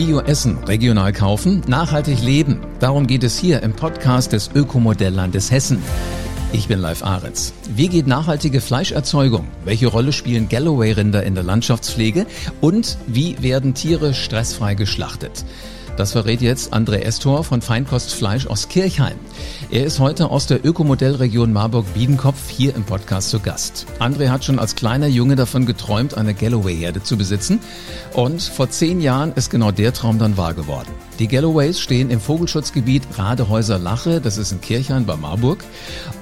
Bio essen, regional kaufen, nachhaltig leben. Darum geht es hier im Podcast des Ökomodelllandes Hessen. Ich bin Live Ahrens. Wie geht nachhaltige Fleischerzeugung? Welche Rolle spielen Galloway-Rinder in der Landschaftspflege? Und wie werden Tiere stressfrei geschlachtet? Das verrät jetzt André Estor von Feinkostfleisch aus Kirchheim. Er ist heute aus der Ökomodellregion Marburg-Biedenkopf hier im Podcast zu Gast. André hat schon als kleiner Junge davon geträumt, eine Galloway-Herde zu besitzen. Und vor zehn Jahren ist genau der Traum dann wahr geworden. Die Galloways stehen im Vogelschutzgebiet Radehäuser-Lache, das ist in Kirchheim bei Marburg.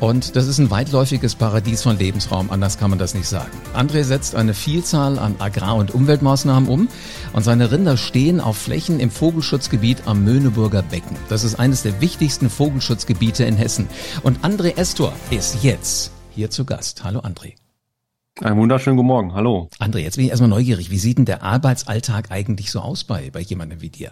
Und das ist ein weitläufiges Paradies von Lebensraum, anders kann man das nicht sagen. André setzt eine Vielzahl an Agrar- und Umweltmaßnahmen um und seine Rinder stehen auf Flächen im Vogelschutzgebiet am Möhneburger Becken. Das ist eines der wichtigsten Vogelschutzgebiete in Hessen. Und André Estor ist jetzt hier zu Gast. Hallo André. Einen wunderschönen guten Morgen. Hallo. André, jetzt bin ich erstmal neugierig. Wie sieht denn der Arbeitsalltag eigentlich so aus bei, bei jemandem wie dir?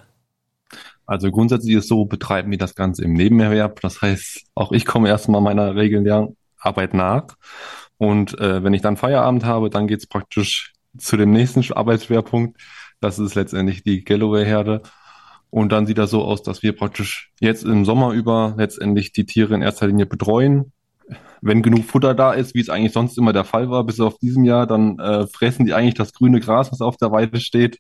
Also grundsätzlich ist so, betreiben wir das Ganze im Nebenerwerb. Das heißt, auch ich komme erstmal meiner regulären Arbeit nach. Und äh, wenn ich dann Feierabend habe, dann geht's praktisch zu dem nächsten Arbeitsschwerpunkt. Das ist letztendlich die Galloway-Herde. Und dann sieht das so aus, dass wir praktisch jetzt im Sommer über letztendlich die Tiere in erster Linie betreuen. Wenn genug Futter da ist, wie es eigentlich sonst immer der Fall war, bis auf diesem Jahr, dann äh, fressen die eigentlich das grüne Gras, was auf der Weide steht.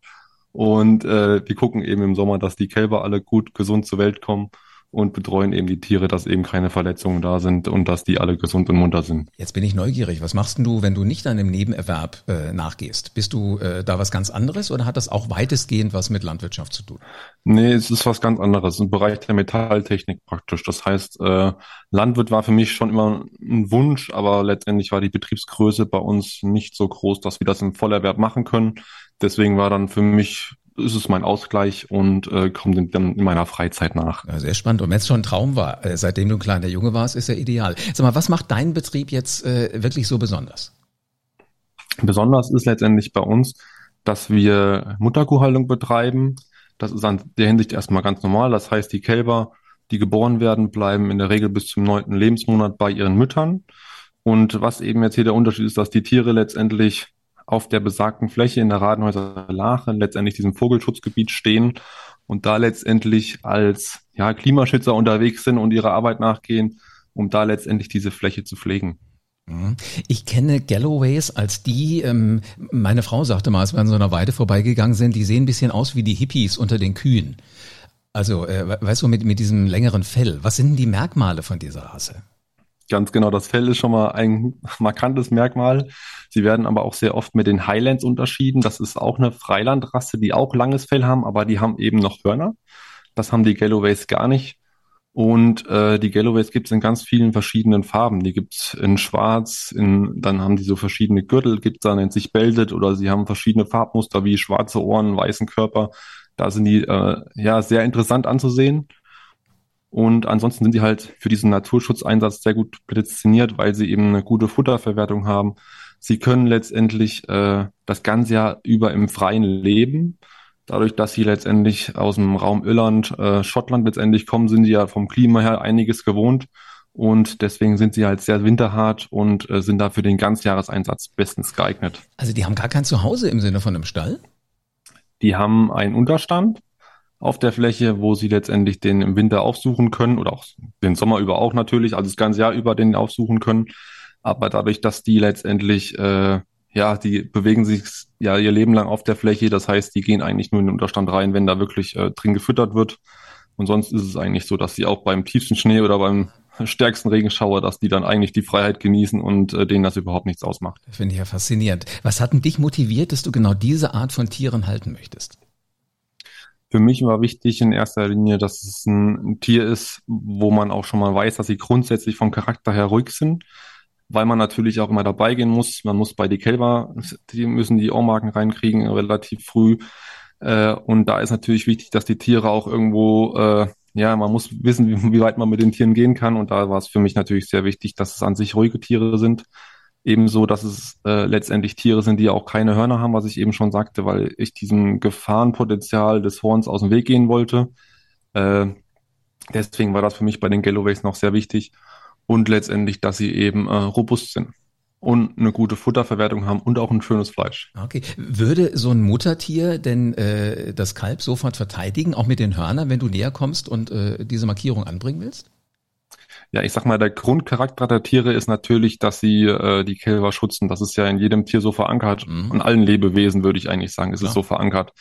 Und äh, wir gucken eben im Sommer, dass die Kälber alle gut gesund zur Welt kommen und betreuen eben die Tiere, dass eben keine Verletzungen da sind und dass die alle gesund und munter sind. Jetzt bin ich neugierig. Was machst du, wenn du nicht deinem Nebenerwerb äh, nachgehst? Bist du äh, da was ganz anderes oder hat das auch weitestgehend was mit Landwirtschaft zu tun? Nee, es ist was ganz anderes. Im Bereich der Metalltechnik praktisch. Das heißt, äh, Landwirt war für mich schon immer ein Wunsch, aber letztendlich war die Betriebsgröße bei uns nicht so groß, dass wir das im Vollerwerb machen können. Deswegen war dann für mich ist es mein Ausgleich und äh, kommt dann in meiner Freizeit nach. Ja, sehr spannend. Und wenn es schon ein Traum war, äh, seitdem du ein kleiner Junge warst, ist ja ideal. Sag mal, was macht dein Betrieb jetzt äh, wirklich so besonders? Besonders ist letztendlich bei uns, dass wir Mutterkuhhaltung betreiben. Das ist an der Hinsicht erstmal ganz normal. Das heißt, die Kälber, die geboren werden, bleiben in der Regel bis zum neunten Lebensmonat bei ihren Müttern. Und was eben jetzt hier der Unterschied ist, dass die Tiere letztendlich auf der besagten Fläche in der Radenhäuser Lache, letztendlich diesem Vogelschutzgebiet stehen und da letztendlich als ja, Klimaschützer unterwegs sind und ihrer Arbeit nachgehen, um da letztendlich diese Fläche zu pflegen. Mhm. Ich kenne Galloways als die, ähm, meine Frau sagte mal, als wir an so einer Weide vorbeigegangen sind, die sehen ein bisschen aus wie die Hippies unter den Kühen. Also, äh, weißt du, mit, mit diesem längeren Fell. Was sind denn die Merkmale von dieser Rasse? Ganz genau, das Fell ist schon mal ein markantes Merkmal. Sie werden aber auch sehr oft mit den Highlands unterschieden. Das ist auch eine Freilandrasse, die auch langes Fell haben, aber die haben eben noch Hörner. Das haben die Galloways gar nicht. Und äh, die Galloways gibt es in ganz vielen verschiedenen Farben. Die gibt's in Schwarz, in, dann haben die so verschiedene Gürtel, gibt's da nennt sich Belted oder sie haben verschiedene Farbmuster wie schwarze Ohren, weißen Körper. Da sind die äh, ja sehr interessant anzusehen. Und ansonsten sind die halt für diesen Naturschutzeinsatz sehr gut prädestiniert, weil sie eben eine gute Futterverwertung haben. Sie können letztendlich äh, das ganze Jahr über im Freien leben. Dadurch, dass sie letztendlich aus dem Raum Irland, äh, Schottland letztendlich kommen, sind sie ja vom Klima her einiges gewohnt. Und deswegen sind sie halt sehr winterhart und äh, sind da für den Ganzjahreseinsatz bestens geeignet. Also die haben gar kein Zuhause im Sinne von einem Stall? Die haben einen Unterstand auf der Fläche, wo sie letztendlich den im Winter aufsuchen können oder auch den Sommer über auch natürlich, also das ganze Jahr über den aufsuchen können. Aber dadurch, dass die letztendlich, äh, ja, die bewegen sich ja ihr Leben lang auf der Fläche, das heißt, die gehen eigentlich nur in den Unterstand rein, wenn da wirklich äh, drin gefüttert wird. Und sonst ist es eigentlich so, dass sie auch beim tiefsten Schnee oder beim stärksten Regenschauer, dass die dann eigentlich die Freiheit genießen und äh, denen das überhaupt nichts ausmacht. Finde ich ja faszinierend. Was hat denn dich motiviert, dass du genau diese Art von Tieren halten möchtest? Für mich war wichtig in erster Linie, dass es ein, Tier ist, wo man auch schon mal weiß, dass sie grundsätzlich vom Charakter her ruhig sind, weil man natürlich auch immer dabei gehen muss. Man muss bei die Kälber, die müssen die Ohrmarken reinkriegen relativ früh. Äh, und da ist natürlich wichtig, dass die Tiere auch irgendwo, äh, ja, man muss wissen, wie weit man mit den Tieren gehen kann. Und da war es für mich natürlich sehr wichtig, dass es an sich ruhige Tiere sind Ebenso, dass es äh, letztendlich Tiere sind, die auch keine Hörner haben, was ich eben schon sagte, weil ich diesem Gefahrenpotenzial des Horns aus dem Weg gehen wollte. Äh, deswegen war das für mich bei den Galloways noch sehr wichtig. Und letztendlich, dass sie eben äh, robust sind. und eine gute Futterverwertung haben und auch ein schönes Fleisch. Okay. Würde so ein Muttertier denn äh, das Kalb sofort verteidigen, auch mit den Hörnern, wenn du näher kommst und äh, diese Markierung anbringen willst? Ja, ich sag mal, der Grundcharakter der Tiere ist natürlich, dass sie äh, die Kälber schützen. Das ist ja in jedem Tier so verankert. Mhm. In allen Lebewesen würde ich eigentlich sagen, ist Klar. es so verankert.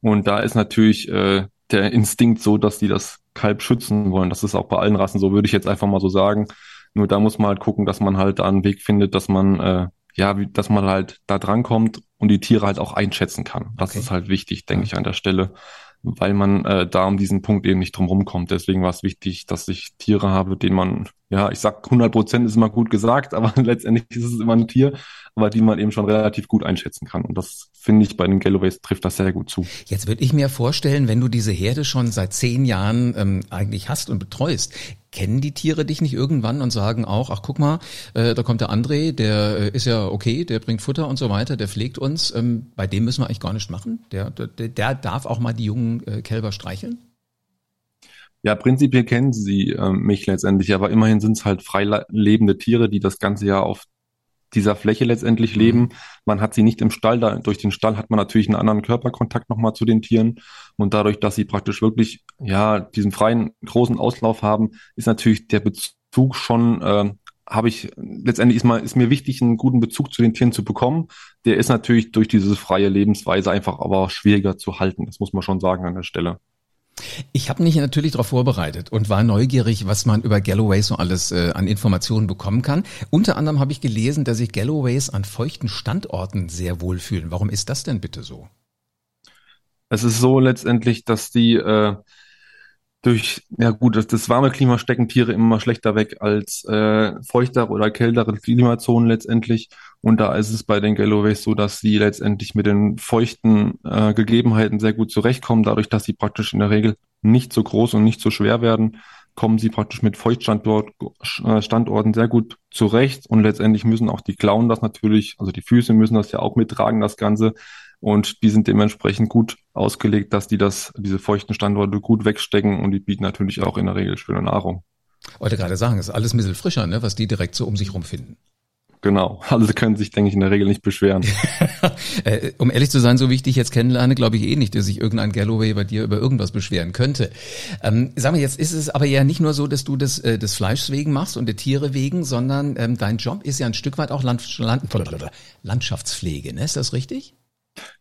Und da ist natürlich äh, der Instinkt so, dass die das Kalb schützen wollen. Das ist auch bei allen Rassen so, würde ich jetzt einfach mal so sagen. Nur da muss man halt gucken, dass man halt da einen Weg findet, dass man äh, ja, wie, dass man halt da drankommt und die Tiere halt auch einschätzen kann. Das okay. ist halt wichtig, denke ich, an der Stelle, weil man äh, da um diesen Punkt eben nicht drum rumkommt. Deswegen war es wichtig, dass ich Tiere habe, denen man, ja, ich sag 100 Prozent ist immer gut gesagt, aber letztendlich ist es immer ein Tier, aber die man eben schon relativ gut einschätzen kann. Und das finde ich bei den Galloways trifft das sehr gut zu. Jetzt würde ich mir vorstellen, wenn du diese Herde schon seit zehn Jahren ähm, eigentlich hast und betreust, kennen die Tiere dich nicht irgendwann und sagen auch, ach guck mal, äh, da kommt der André, der äh, ist ja okay, der bringt Futter und so weiter, der pflegt uns, ähm, bei dem müssen wir eigentlich gar nicht machen. Der, der, der darf auch mal die jungen äh, Kälber streicheln? Ja, prinzipiell kennen sie äh, mich letztendlich, aber immerhin sind es halt frei lebende Tiere, die das ganze Jahr auf dieser Fläche letztendlich mhm. leben. Man hat sie nicht im Stall, da, durch den Stall hat man natürlich einen anderen Körperkontakt nochmal zu den Tieren. Und dadurch, dass sie praktisch wirklich, ja, diesen freien, großen Auslauf haben, ist natürlich der Bezug schon, äh, habe ich, letztendlich ist mal, ist mir wichtig, einen guten Bezug zu den Tieren zu bekommen. Der ist natürlich durch diese freie Lebensweise einfach aber schwieriger zu halten. Das muss man schon sagen an der Stelle. Ich habe mich natürlich darauf vorbereitet und war neugierig, was man über Galloways so alles äh, an Informationen bekommen kann. Unter anderem habe ich gelesen, dass sich Galloways an feuchten Standorten sehr wohlfühlen. Warum ist das denn bitte so? Es ist so letztendlich, dass die äh, durch, ja gut, das, das warme Klima stecken Tiere immer schlechter weg als äh, feuchtere oder kältere Klimazonen letztendlich. Und da ist es bei den Galloways so, dass sie letztendlich mit den feuchten äh, Gegebenheiten sehr gut zurechtkommen. Dadurch, dass sie praktisch in der Regel nicht so groß und nicht so schwer werden, kommen sie praktisch mit Feuchtstandorten äh, sehr gut zurecht. Und letztendlich müssen auch die Klauen das natürlich, also die Füße müssen das ja auch mittragen, das Ganze. Und die sind dementsprechend gut ausgelegt, dass die das, diese feuchten Standorte gut wegstecken und die bieten natürlich auch in der Regel schöne Nahrung. Wollte gerade sagen, ist alles ein bisschen frischer, ne, was die direkt so um sich rum finden. Genau. Also können sich, denke ich, in der Regel nicht beschweren. äh, um ehrlich zu sein, so wie ich dich jetzt kennenlerne, glaube ich eh nicht, dass sich irgendein Galloway bei dir über irgendwas beschweren könnte. Ähm, sag mal, jetzt ist es aber ja nicht nur so, dass du das äh, des Fleischs wegen machst und der Tiere wegen, sondern ähm, dein Job ist ja ein Stück weit auch Land, Land, Landschaftspflege, ne? Ist das richtig?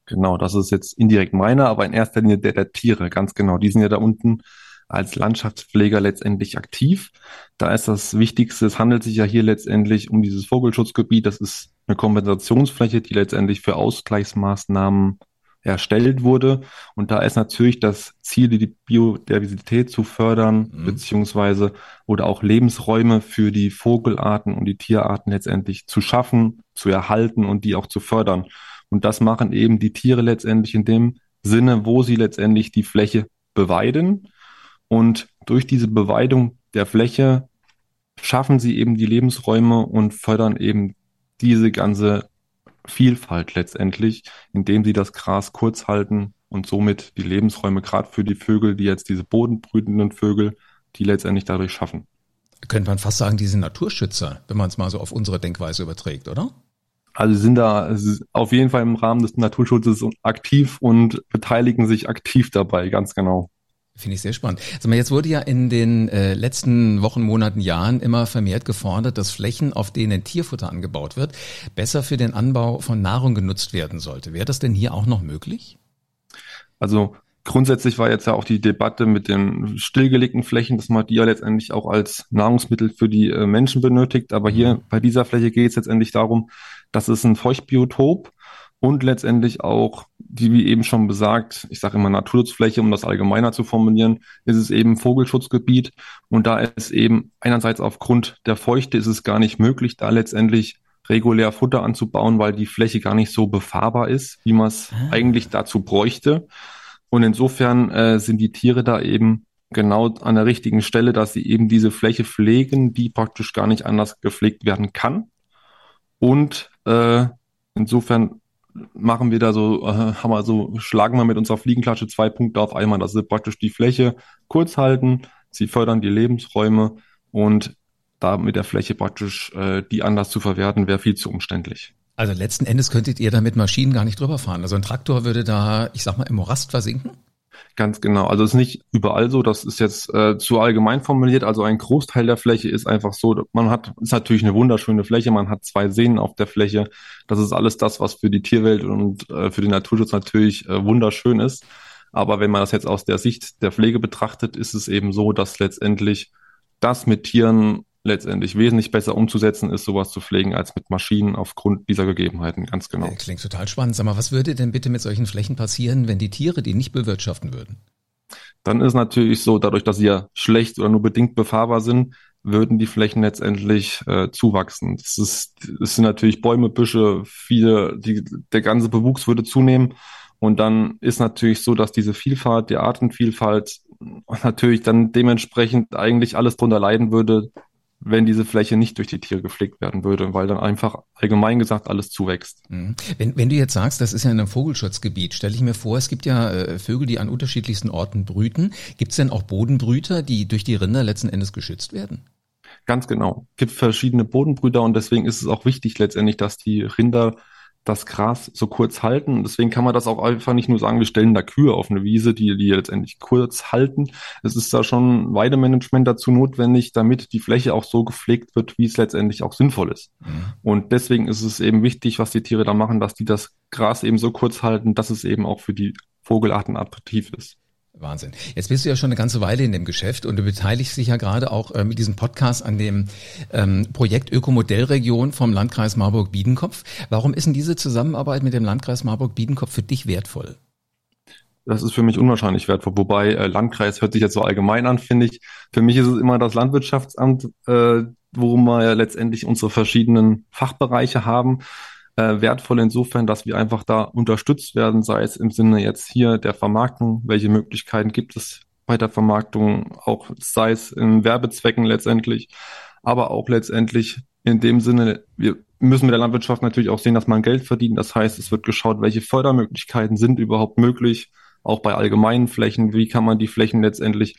Genau, das ist jetzt indirekt meiner, aber in erster Linie der der Tiere, ganz genau. Die sind ja da unten als Landschaftspfleger letztendlich aktiv. Da ist das Wichtigste, es handelt sich ja hier letztendlich um dieses Vogelschutzgebiet. Das ist eine Kompensationsfläche, die letztendlich für Ausgleichsmaßnahmen erstellt wurde. Und da ist natürlich das Ziel, die Biodiversität zu fördern, mhm. beziehungsweise oder auch Lebensräume für die Vogelarten und die Tierarten letztendlich zu schaffen, zu erhalten und die auch zu fördern. Und das machen eben die Tiere letztendlich in dem Sinne, wo sie letztendlich die Fläche beweiden. Und durch diese Beweidung der Fläche schaffen sie eben die Lebensräume und fördern eben diese ganze Vielfalt letztendlich, indem sie das Gras kurz halten und somit die Lebensräume gerade für die Vögel, die jetzt diese bodenbrütenden Vögel, die letztendlich dadurch schaffen. Könnte man fast sagen, diese Naturschützer, wenn man es mal so auf unsere Denkweise überträgt, oder? Also sind da auf jeden Fall im Rahmen des Naturschutzes aktiv und beteiligen sich aktiv dabei, ganz genau. Finde ich sehr spannend. Also jetzt wurde ja in den äh, letzten Wochen, Monaten, Jahren immer vermehrt gefordert, dass Flächen, auf denen Tierfutter angebaut wird, besser für den Anbau von Nahrung genutzt werden sollte. Wäre das denn hier auch noch möglich? Also grundsätzlich war jetzt ja auch die Debatte mit den stillgelegten Flächen, dass man die ja letztendlich auch als Nahrungsmittel für die äh, Menschen benötigt. Aber hier mhm. bei dieser Fläche geht es letztendlich darum, das ist ein Feuchtbiotop und letztendlich auch, die wie eben schon besagt, ich sage immer Naturschutzfläche, um das allgemeiner zu formulieren, ist es eben Vogelschutzgebiet und da ist eben einerseits aufgrund der Feuchte ist es gar nicht möglich, da letztendlich regulär Futter anzubauen, weil die Fläche gar nicht so befahrbar ist, wie man es ah. eigentlich dazu bräuchte. Und insofern äh, sind die Tiere da eben genau an der richtigen Stelle, dass sie eben diese Fläche pflegen, die praktisch gar nicht anders gepflegt werden kann. Und äh, insofern machen wir da so, äh, haben wir so, schlagen wir mit unserer Fliegenklatsche zwei Punkte auf einmal. Das ist praktisch die Fläche kurz halten, sie fördern die Lebensräume und da mit der Fläche praktisch äh, die anders zu verwerten, wäre viel zu umständlich. Also letzten Endes könntet ihr da mit Maschinen gar nicht drüber fahren. Also ein Traktor würde da, ich sag mal, im Morast versinken? Ganz genau. Also es ist nicht überall so, das ist jetzt äh, zu allgemein formuliert. Also ein Großteil der Fläche ist einfach so, man hat, ist natürlich eine wunderschöne Fläche, man hat zwei Seen auf der Fläche. Das ist alles das, was für die Tierwelt und äh, für den Naturschutz natürlich äh, wunderschön ist. Aber wenn man das jetzt aus der Sicht der Pflege betrachtet, ist es eben so, dass letztendlich das mit Tieren letztendlich wesentlich besser umzusetzen ist, sowas zu pflegen als mit Maschinen aufgrund dieser Gegebenheiten, ganz genau. Klingt total spannend. Sag mal, was würde denn bitte mit solchen Flächen passieren, wenn die Tiere die nicht bewirtschaften würden? Dann ist natürlich so, dadurch, dass sie ja schlecht oder nur bedingt befahrbar sind, würden die Flächen letztendlich äh, zuwachsen. Das, ist, das sind natürlich Bäume, Büsche, viele, die, der ganze Bewuchs würde zunehmen. Und dann ist natürlich so, dass diese Vielfalt, die Artenvielfalt natürlich dann dementsprechend eigentlich alles drunter leiden würde, wenn diese Fläche nicht durch die Tiere gepflegt werden würde, weil dann einfach allgemein gesagt alles zuwächst. Mhm. Wenn, wenn du jetzt sagst, das ist ja in einem Vogelschutzgebiet, stelle ich mir vor, es gibt ja äh, Vögel, die an unterschiedlichsten Orten brüten. Gibt es denn auch Bodenbrüter, die durch die Rinder letzten Endes geschützt werden? Ganz genau. Es gibt verschiedene Bodenbrüter und deswegen ist es auch wichtig letztendlich, dass die Rinder das Gras so kurz halten. Deswegen kann man das auch einfach nicht nur sagen, wir stellen da Kühe auf eine Wiese, die die letztendlich kurz halten. Es ist da schon Weidemanagement dazu notwendig, damit die Fläche auch so gepflegt wird, wie es letztendlich auch sinnvoll ist. Mhm. Und deswegen ist es eben wichtig, was die Tiere da machen, dass die das Gras eben so kurz halten, dass es eben auch für die Vogelarten attraktiv ist. Wahnsinn. Jetzt bist du ja schon eine ganze Weile in dem Geschäft und du beteiligst dich ja gerade auch äh, mit diesem Podcast an dem ähm, Projekt Ökomodellregion vom Landkreis Marburg-Biedenkopf. Warum ist denn diese Zusammenarbeit mit dem Landkreis Marburg-Biedenkopf für dich wertvoll? Das ist für mich unwahrscheinlich wertvoll. Wobei äh, Landkreis hört sich jetzt so allgemein an, finde ich. Für mich ist es immer das Landwirtschaftsamt, äh, worum wir ja letztendlich unsere verschiedenen Fachbereiche haben äh, wertvoll insofern, dass wir einfach da unterstützt werden, sei es im Sinne jetzt hier der Vermarktung, welche Möglichkeiten gibt es bei der Vermarktung, auch sei es in Werbezwecken letztendlich, aber auch letztendlich in dem Sinne, wir müssen mit der Landwirtschaft natürlich auch sehen, dass man Geld verdient. Das heißt, es wird geschaut, welche Fördermöglichkeiten sind überhaupt möglich, auch bei allgemeinen Flächen, wie kann man die Flächen letztendlich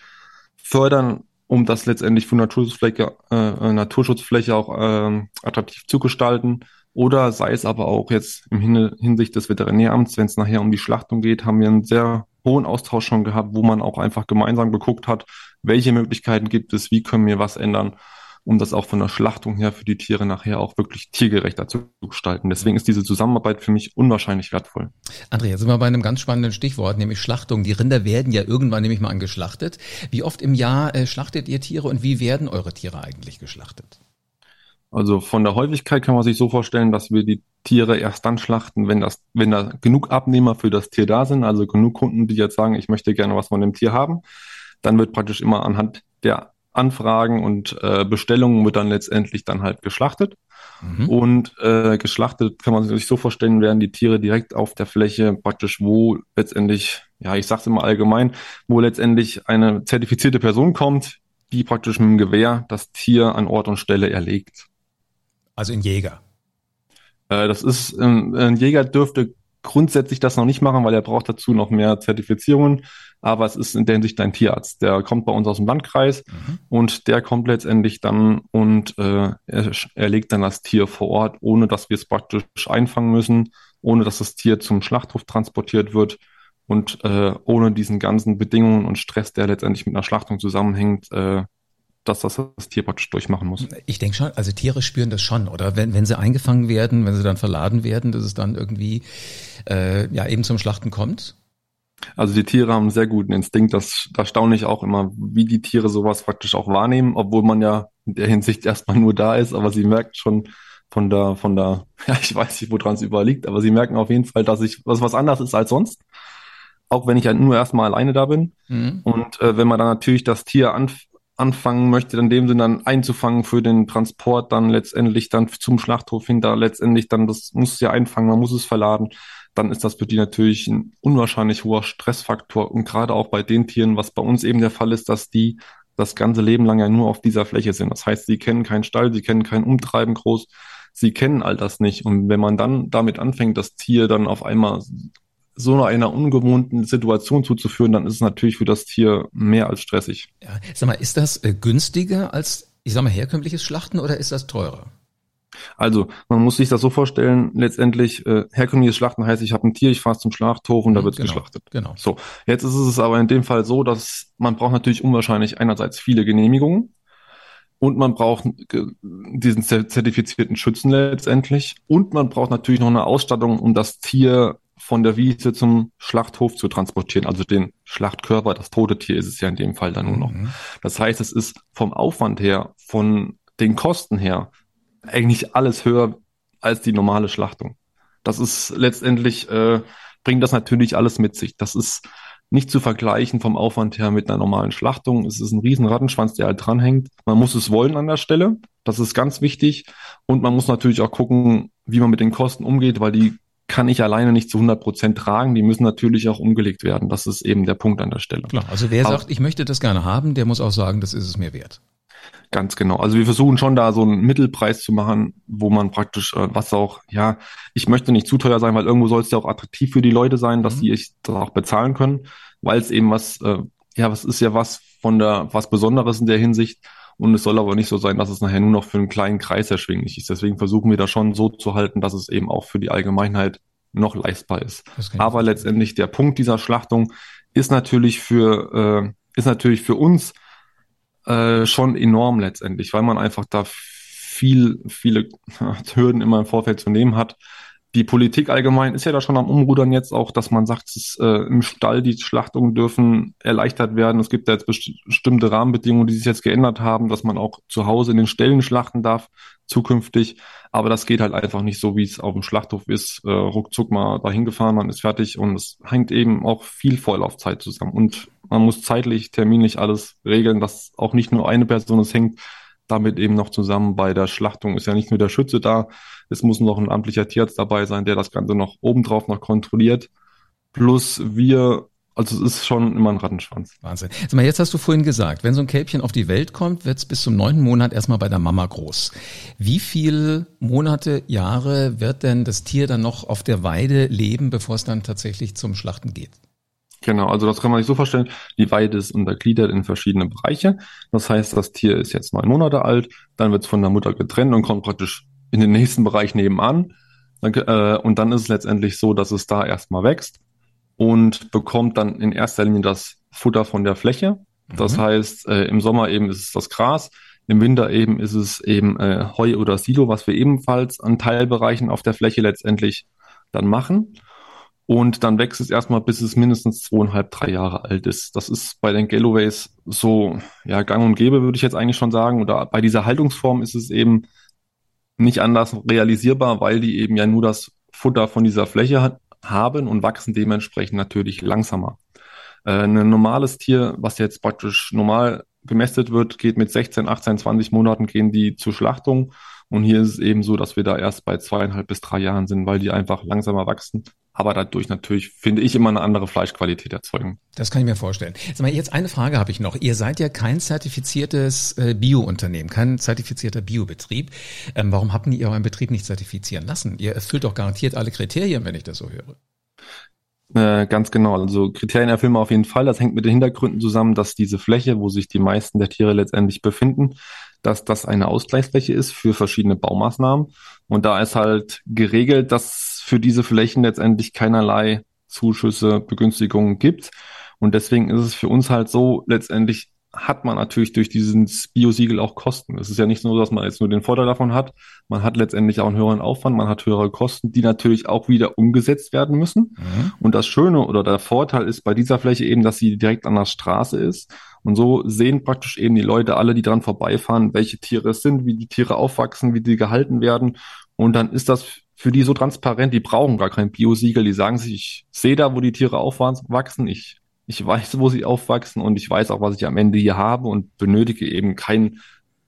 fördern, um das letztendlich für Naturschutzfläche, äh, Naturschutzfläche auch äh, attraktiv zu gestalten. Oder sei es aber auch jetzt im Hinsicht des Veterinäramts, wenn es nachher um die Schlachtung geht, haben wir einen sehr hohen Austausch schon gehabt, wo man auch einfach gemeinsam geguckt hat, welche Möglichkeiten gibt es, wie können wir was ändern, um das auch von der Schlachtung her für die Tiere nachher auch wirklich tiergerechter zu gestalten. Deswegen ist diese Zusammenarbeit für mich unwahrscheinlich wertvoll. Andrea, sind wir bei einem ganz spannenden Stichwort, nämlich Schlachtung. Die Rinder werden ja irgendwann nämlich mal angeschlachtet. Wie oft im Jahr äh, schlachtet ihr Tiere und wie werden eure Tiere eigentlich geschlachtet? Also von der Häufigkeit kann man sich so vorstellen, dass wir die Tiere erst dann schlachten, wenn das, wenn da genug Abnehmer für das Tier da sind, also genug Kunden, die jetzt sagen, ich möchte gerne was von dem Tier haben. Dann wird praktisch immer anhand der Anfragen und äh, Bestellungen wird dann letztendlich dann halt geschlachtet. Mhm. Und äh, geschlachtet kann man sich so vorstellen, werden die Tiere direkt auf der Fläche praktisch, wo letztendlich, ja, ich sag's immer allgemein, wo letztendlich eine zertifizierte Person kommt, die praktisch mit dem Gewehr das Tier an Ort und Stelle erlegt. Also ein Jäger. Äh, das ist, ähm, ein Jäger dürfte grundsätzlich das noch nicht machen, weil er braucht dazu noch mehr Zertifizierungen. Aber es ist in der Hinsicht ein Tierarzt. Der kommt bei uns aus dem Landkreis mhm. und der kommt letztendlich dann und äh, er, er legt dann das Tier vor Ort, ohne dass wir es praktisch einfangen müssen, ohne dass das Tier zum Schlachthof transportiert wird und äh, ohne diesen ganzen Bedingungen und Stress, der letztendlich mit einer Schlachtung zusammenhängt, äh, dass das das Tier praktisch durchmachen muss. Ich denke schon, also Tiere spüren das schon, oder? Wenn, wenn sie eingefangen werden, wenn sie dann verladen werden, dass es dann irgendwie äh, ja eben zum Schlachten kommt? Also die Tiere haben einen sehr guten Instinkt. Das, da staune ich auch immer, wie die Tiere sowas praktisch auch wahrnehmen, obwohl man ja in der Hinsicht erstmal nur da ist, aber sie merken schon von der, von der, ja, ich weiß nicht, woran es überall liegt, aber sie merken auf jeden Fall, dass ich was, was anders ist als sonst. Auch wenn ich halt nur erstmal alleine da bin. Mhm. Und äh, wenn man dann natürlich das Tier anf anfangen möchte, in dem Sinne dann einzufangen für den Transport, dann letztendlich dann zum Schlachthof hinter, letztendlich dann, das muss es ja einfangen, man muss es verladen, dann ist das für die natürlich ein unwahrscheinlich hoher Stressfaktor. Und gerade auch bei den Tieren, was bei uns eben der Fall ist, dass die das ganze Leben lang ja nur auf dieser Fläche sind. Das heißt, sie kennen keinen Stall, sie kennen kein Umtreiben groß, sie kennen all das nicht. Und wenn man dann damit anfängt, das Tier dann auf einmal so einer ungewohnten Situation zuzuführen, dann ist es natürlich für das Tier mehr als stressig. Ja, sag mal, ist das äh, günstiger als ich sag mal, herkömmliches Schlachten oder ist das teurer? Also, man muss sich das so vorstellen, letztendlich, äh, herkömmliches Schlachten heißt, ich habe ein Tier, ich fahre zum Schlachthof und da wird genau, geschlachtet. Genau. So, jetzt ist es aber in dem Fall so, dass man braucht natürlich unwahrscheinlich einerseits viele Genehmigungen und man braucht diesen zertifizierten Schützen letztendlich und man braucht natürlich noch eine Ausstattung, um das Tier von der Wiese zum Schlachthof zu transportieren, also den Schlachtkörper, das tote Tier ist es ja in dem Fall dann nur noch. Mhm. Das heißt, es ist vom Aufwand her, von den Kosten her, eigentlich alles höher als die normale Schlachtung. Das ist letztendlich, äh, bringt das natürlich alles mit sich. Das ist nicht zu vergleichen vom Aufwand her mit einer normalen Schlachtung. Es ist ein riesen Rattenschwanz, der halt dranhängt. Man muss es wollen an der Stelle. Das ist ganz wichtig. Und man muss natürlich auch gucken, wie man mit den Kosten umgeht, weil die kann ich alleine nicht zu 100 Prozent tragen. Die müssen natürlich auch umgelegt werden. Das ist eben der Punkt an der Stelle. Klar, also wer Aber, sagt, ich möchte das gerne haben, der muss auch sagen, das ist es mir wert. Ganz genau. Also wir versuchen schon da so einen Mittelpreis zu machen, wo man praktisch, äh, was auch, ja, ich möchte nicht zu teuer sein, weil irgendwo soll es ja auch attraktiv für die Leute sein, dass mhm. die es auch bezahlen können, weil es eben was, äh, ja, was ist ja was von der, was Besonderes in der Hinsicht. Und es soll aber nicht so sein, dass es nachher nur noch für einen kleinen Kreis erschwinglich ist. Deswegen versuchen wir da schon so zu halten, dass es eben auch für die Allgemeinheit noch leistbar ist. Aber letztendlich der Punkt dieser Schlachtung ist natürlich für, äh, ist natürlich für uns äh, schon enorm letztendlich, weil man einfach da viel, viele Hürden immer im Vorfeld zu nehmen hat. Die Politik allgemein ist ja da schon am Umrudern jetzt auch, dass man sagt, dass, äh, im Stall die Schlachtungen dürfen erleichtert werden. Es gibt da jetzt bestimmte Rahmenbedingungen, die sich jetzt geändert haben, dass man auch zu Hause in den Ställen schlachten darf zukünftig. Aber das geht halt einfach nicht so, wie es auf dem Schlachthof ist. Äh, ruckzuck mal dahin gefahren, man ist fertig und es hängt eben auch viel Vorlaufzeit zusammen. Und man muss zeitlich, terminlich alles regeln, dass auch nicht nur eine Person es hängt, damit eben noch zusammen bei der Schlachtung ist ja nicht nur der Schütze da, es muss noch ein amtlicher Tierarzt dabei sein, der das Ganze noch obendrauf noch kontrolliert. Plus wir also es ist schon immer ein Rattenschwanz. Wahnsinn. Sag mal, jetzt hast du vorhin gesagt, wenn so ein Kälbchen auf die Welt kommt, wird es bis zum neunten Monat erstmal bei der Mama groß. Wie viele Monate, Jahre wird denn das Tier dann noch auf der Weide leben, bevor es dann tatsächlich zum Schlachten geht? Genau, also das kann man sich so vorstellen. Die Weide ist untergliedert in verschiedene Bereiche. Das heißt, das Tier ist jetzt neun Monate alt, dann wird es von der Mutter getrennt und kommt praktisch in den nächsten Bereich nebenan. Dann, äh, und dann ist es letztendlich so, dass es da erstmal wächst und bekommt dann in erster Linie das Futter von der Fläche. Das mhm. heißt, äh, im Sommer eben ist es das Gras, im Winter eben ist es eben äh, Heu oder Silo, was wir ebenfalls an Teilbereichen auf der Fläche letztendlich dann machen. Und dann wächst es erstmal, bis es mindestens zweieinhalb, drei Jahre alt ist. Das ist bei den Galloways so, ja, gang und gäbe, würde ich jetzt eigentlich schon sagen. Oder bei dieser Haltungsform ist es eben nicht anders realisierbar, weil die eben ja nur das Futter von dieser Fläche hat, haben und wachsen dementsprechend natürlich langsamer. Äh, ein normales Tier, was jetzt praktisch normal gemästet wird, geht mit 16, 18, 20 Monaten gehen die zur Schlachtung. Und hier ist es eben so, dass wir da erst bei zweieinhalb bis drei Jahren sind, weil die einfach langsamer wachsen aber dadurch natürlich, finde ich, immer eine andere Fleischqualität erzeugen. Das kann ich mir vorstellen. Sag mal, jetzt eine Frage habe ich noch. Ihr seid ja kein zertifiziertes äh, Bio-Unternehmen, kein zertifizierter Biobetrieb. Ähm, warum habt ihr euren Betrieb nicht zertifizieren lassen? Ihr erfüllt doch garantiert alle Kriterien, wenn ich das so höre. Äh, ganz genau. Also Kriterien erfüllen wir auf jeden Fall. Das hängt mit den Hintergründen zusammen, dass diese Fläche, wo sich die meisten der Tiere letztendlich befinden, dass das eine Ausgleichsfläche ist für verschiedene Baumaßnahmen. Und da ist halt geregelt, dass für diese Flächen letztendlich keinerlei Zuschüsse, Begünstigungen gibt. Und deswegen ist es für uns halt so, letztendlich hat man natürlich durch dieses Biosiegel auch Kosten. Es ist ja nicht so, dass man jetzt nur den Vorteil davon hat. Man hat letztendlich auch einen höheren Aufwand, man hat höhere Kosten, die natürlich auch wieder umgesetzt werden müssen. Mhm. Und das Schöne oder der Vorteil ist bei dieser Fläche eben, dass sie direkt an der Straße ist. Und so sehen praktisch eben die Leute alle, die dran vorbeifahren, welche Tiere es sind, wie die Tiere aufwachsen, wie die gehalten werden. Und dann ist das für die so transparent, die brauchen gar kein Biosiegel, die sagen sich, ich sehe da, wo die Tiere aufwachsen, ich, ich weiß, wo sie aufwachsen und ich weiß auch, was ich am Ende hier habe und benötige eben kein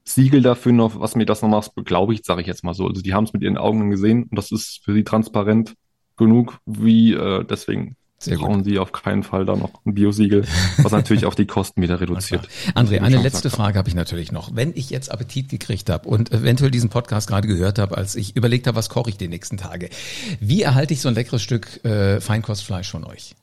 Siegel dafür noch, was mir das nochmal beglaubigt, sage ich jetzt mal so. Also die haben es mit ihren Augen gesehen und das ist für sie transparent genug, wie äh, deswegen sehr brauchen gut. Sie auf keinen Fall da noch ein Biosiegel, was natürlich auch die Kosten wieder reduziert. André, eine letzte Frage habe ich natürlich noch. Wenn ich jetzt Appetit gekriegt habe und eventuell diesen Podcast gerade gehört habe, als ich überlegt habe, was koche ich die nächsten Tage, wie erhalte ich so ein leckeres Stück äh, Feinkostfleisch von euch?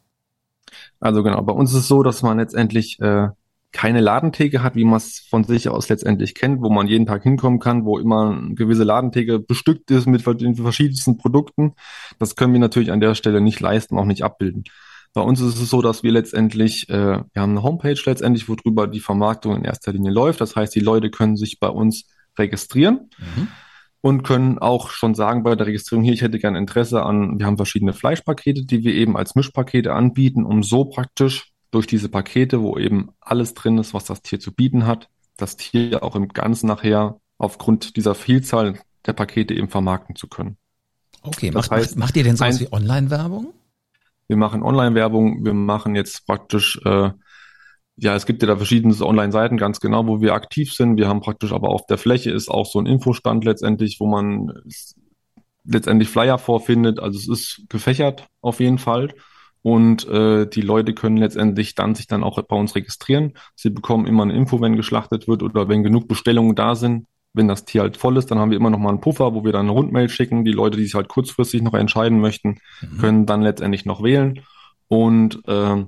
Also genau, bei uns ist es so, dass man letztendlich äh, keine Ladentheke hat, wie man es von sich aus letztendlich kennt, wo man jeden Tag hinkommen kann, wo immer eine gewisse Ladentheke bestückt ist mit den verschiedensten Produkten. Das können wir natürlich an der Stelle nicht leisten, auch nicht abbilden. Bei uns ist es so, dass wir letztendlich, äh, wir haben eine Homepage letztendlich, worüber die Vermarktung in erster Linie läuft. Das heißt, die Leute können sich bei uns registrieren. Mhm und können auch schon sagen bei der Registrierung hier, ich hätte gern Interesse an, wir haben verschiedene Fleischpakete, die wir eben als Mischpakete anbieten, um so praktisch durch diese Pakete, wo eben alles drin ist, was das Tier zu bieten hat, das Tier auch im Ganzen nachher aufgrund dieser Vielzahl der Pakete eben vermarkten zu können. Okay, das macht, heißt, macht ihr denn sowas wie Online-Werbung? Wir machen Online-Werbung, wir machen jetzt praktisch, äh, ja, es gibt ja da verschiedene Online-Seiten, ganz genau, wo wir aktiv sind. Wir haben praktisch aber auf der Fläche ist auch so ein Infostand letztendlich, wo man letztendlich Flyer vorfindet. Also es ist gefächert auf jeden Fall. Und äh, die Leute können letztendlich dann sich dann auch bei uns registrieren. Sie bekommen immer eine Info, wenn geschlachtet wird oder wenn genug Bestellungen da sind. Wenn das Tier halt voll ist, dann haben wir immer noch mal einen Puffer, wo wir dann eine Rundmail schicken. Die Leute, die sich halt kurzfristig noch entscheiden möchten, mhm. können dann letztendlich noch wählen. Und äh,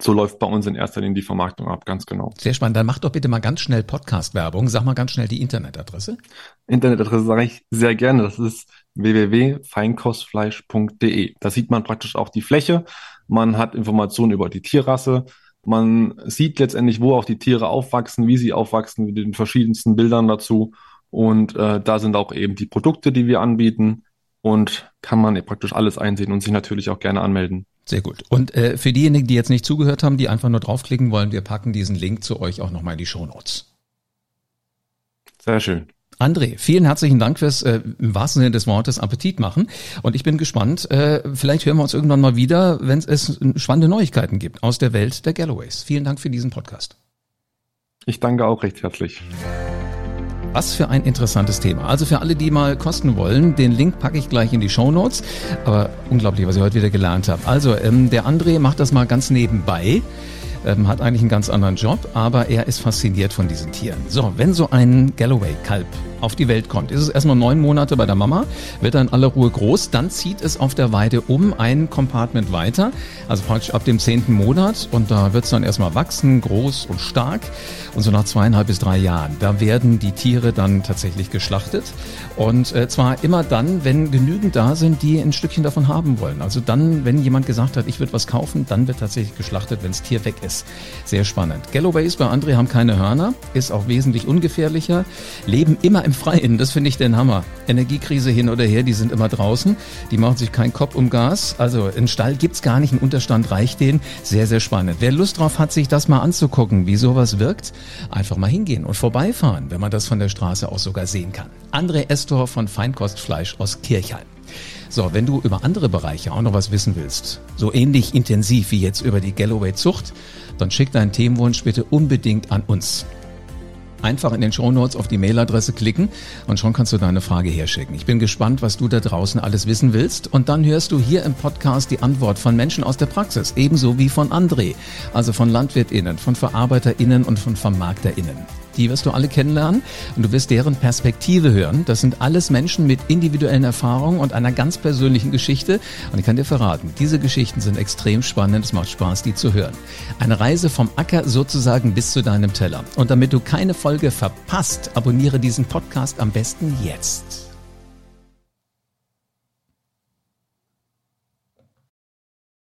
so läuft bei uns in erster Linie die Vermarktung ab, ganz genau. Sehr spannend. Dann mach doch bitte mal ganz schnell Podcast-Werbung. Sag mal ganz schnell die Internetadresse. Internetadresse sage ich sehr gerne. Das ist www.feinkostfleisch.de. Da sieht man praktisch auch die Fläche. Man hat Informationen über die Tierrasse. Man sieht letztendlich, wo auch die Tiere aufwachsen, wie sie aufwachsen, mit den verschiedensten Bildern dazu. Und äh, da sind auch eben die Produkte, die wir anbieten. Und kann man praktisch alles einsehen und sich natürlich auch gerne anmelden. Sehr gut. Und äh, für diejenigen, die jetzt nicht zugehört haben, die einfach nur draufklicken wollen, wir packen diesen Link zu euch auch nochmal in die Show Notes. Sehr schön. André, vielen herzlichen Dank fürs äh, im wahrsten Sinne des Wortes Appetit machen. Und ich bin gespannt, äh, vielleicht hören wir uns irgendwann mal wieder, wenn es spannende Neuigkeiten gibt aus der Welt der Galloways. Vielen Dank für diesen Podcast. Ich danke auch recht herzlich. Was für ein interessantes Thema. Also für alle, die mal kosten wollen, den Link packe ich gleich in die Show Notes. Aber unglaublich, was ich heute wieder gelernt habe. Also ähm, der André macht das mal ganz nebenbei ähm, hat eigentlich einen ganz anderen Job, aber er ist fasziniert von diesen Tieren. So, wenn so ein Galloway-Kalb auf die Welt kommt, ist es erstmal neun Monate bei der Mama, wird dann aller Ruhe groß, dann zieht es auf der Weide um ein Compartment weiter, also praktisch ab dem zehnten Monat und da wird es dann erstmal wachsen, groß und stark und so nach zweieinhalb bis drei Jahren, da werden die Tiere dann tatsächlich geschlachtet und äh, zwar immer dann, wenn genügend da sind, die ein Stückchen davon haben wollen. Also dann, wenn jemand gesagt hat, ich würde was kaufen, dann wird tatsächlich geschlachtet, wenn das Tier weg ist. Sehr spannend. Galloways bei André haben keine Hörner, ist auch wesentlich ungefährlicher, leben immer im Freien, das finde ich den Hammer. Energiekrise hin oder her, die sind immer draußen, die machen sich keinen Kopf um Gas. Also einen Stall gibt's gar nicht, ein Unterstand reicht denen. Sehr, sehr spannend. Wer Lust drauf hat, sich das mal anzugucken, wie sowas wirkt, einfach mal hingehen und vorbeifahren, wenn man das von der Straße aus sogar sehen kann. André Estor von Feinkostfleisch aus Kirchheim. So, wenn du über andere Bereiche auch noch was wissen willst, so ähnlich intensiv wie jetzt über die Galloway-Zucht, dann schick deinen Themenwunsch bitte unbedingt an uns. Einfach in den Shownotes auf die Mailadresse klicken und schon kannst du deine Frage herschicken. Ich bin gespannt, was du da draußen alles wissen willst und dann hörst du hier im Podcast die Antwort von Menschen aus der Praxis, ebenso wie von André, also von LandwirtInnen, von VerarbeiterInnen und von VermarkterInnen. Die wirst du alle kennenlernen und du wirst deren Perspektive hören. Das sind alles Menschen mit individuellen Erfahrungen und einer ganz persönlichen Geschichte. Und ich kann dir verraten, diese Geschichten sind extrem spannend. Es macht Spaß, die zu hören. Eine Reise vom Acker sozusagen bis zu deinem Teller. Und damit du keine Folge verpasst, abonniere diesen Podcast am besten jetzt.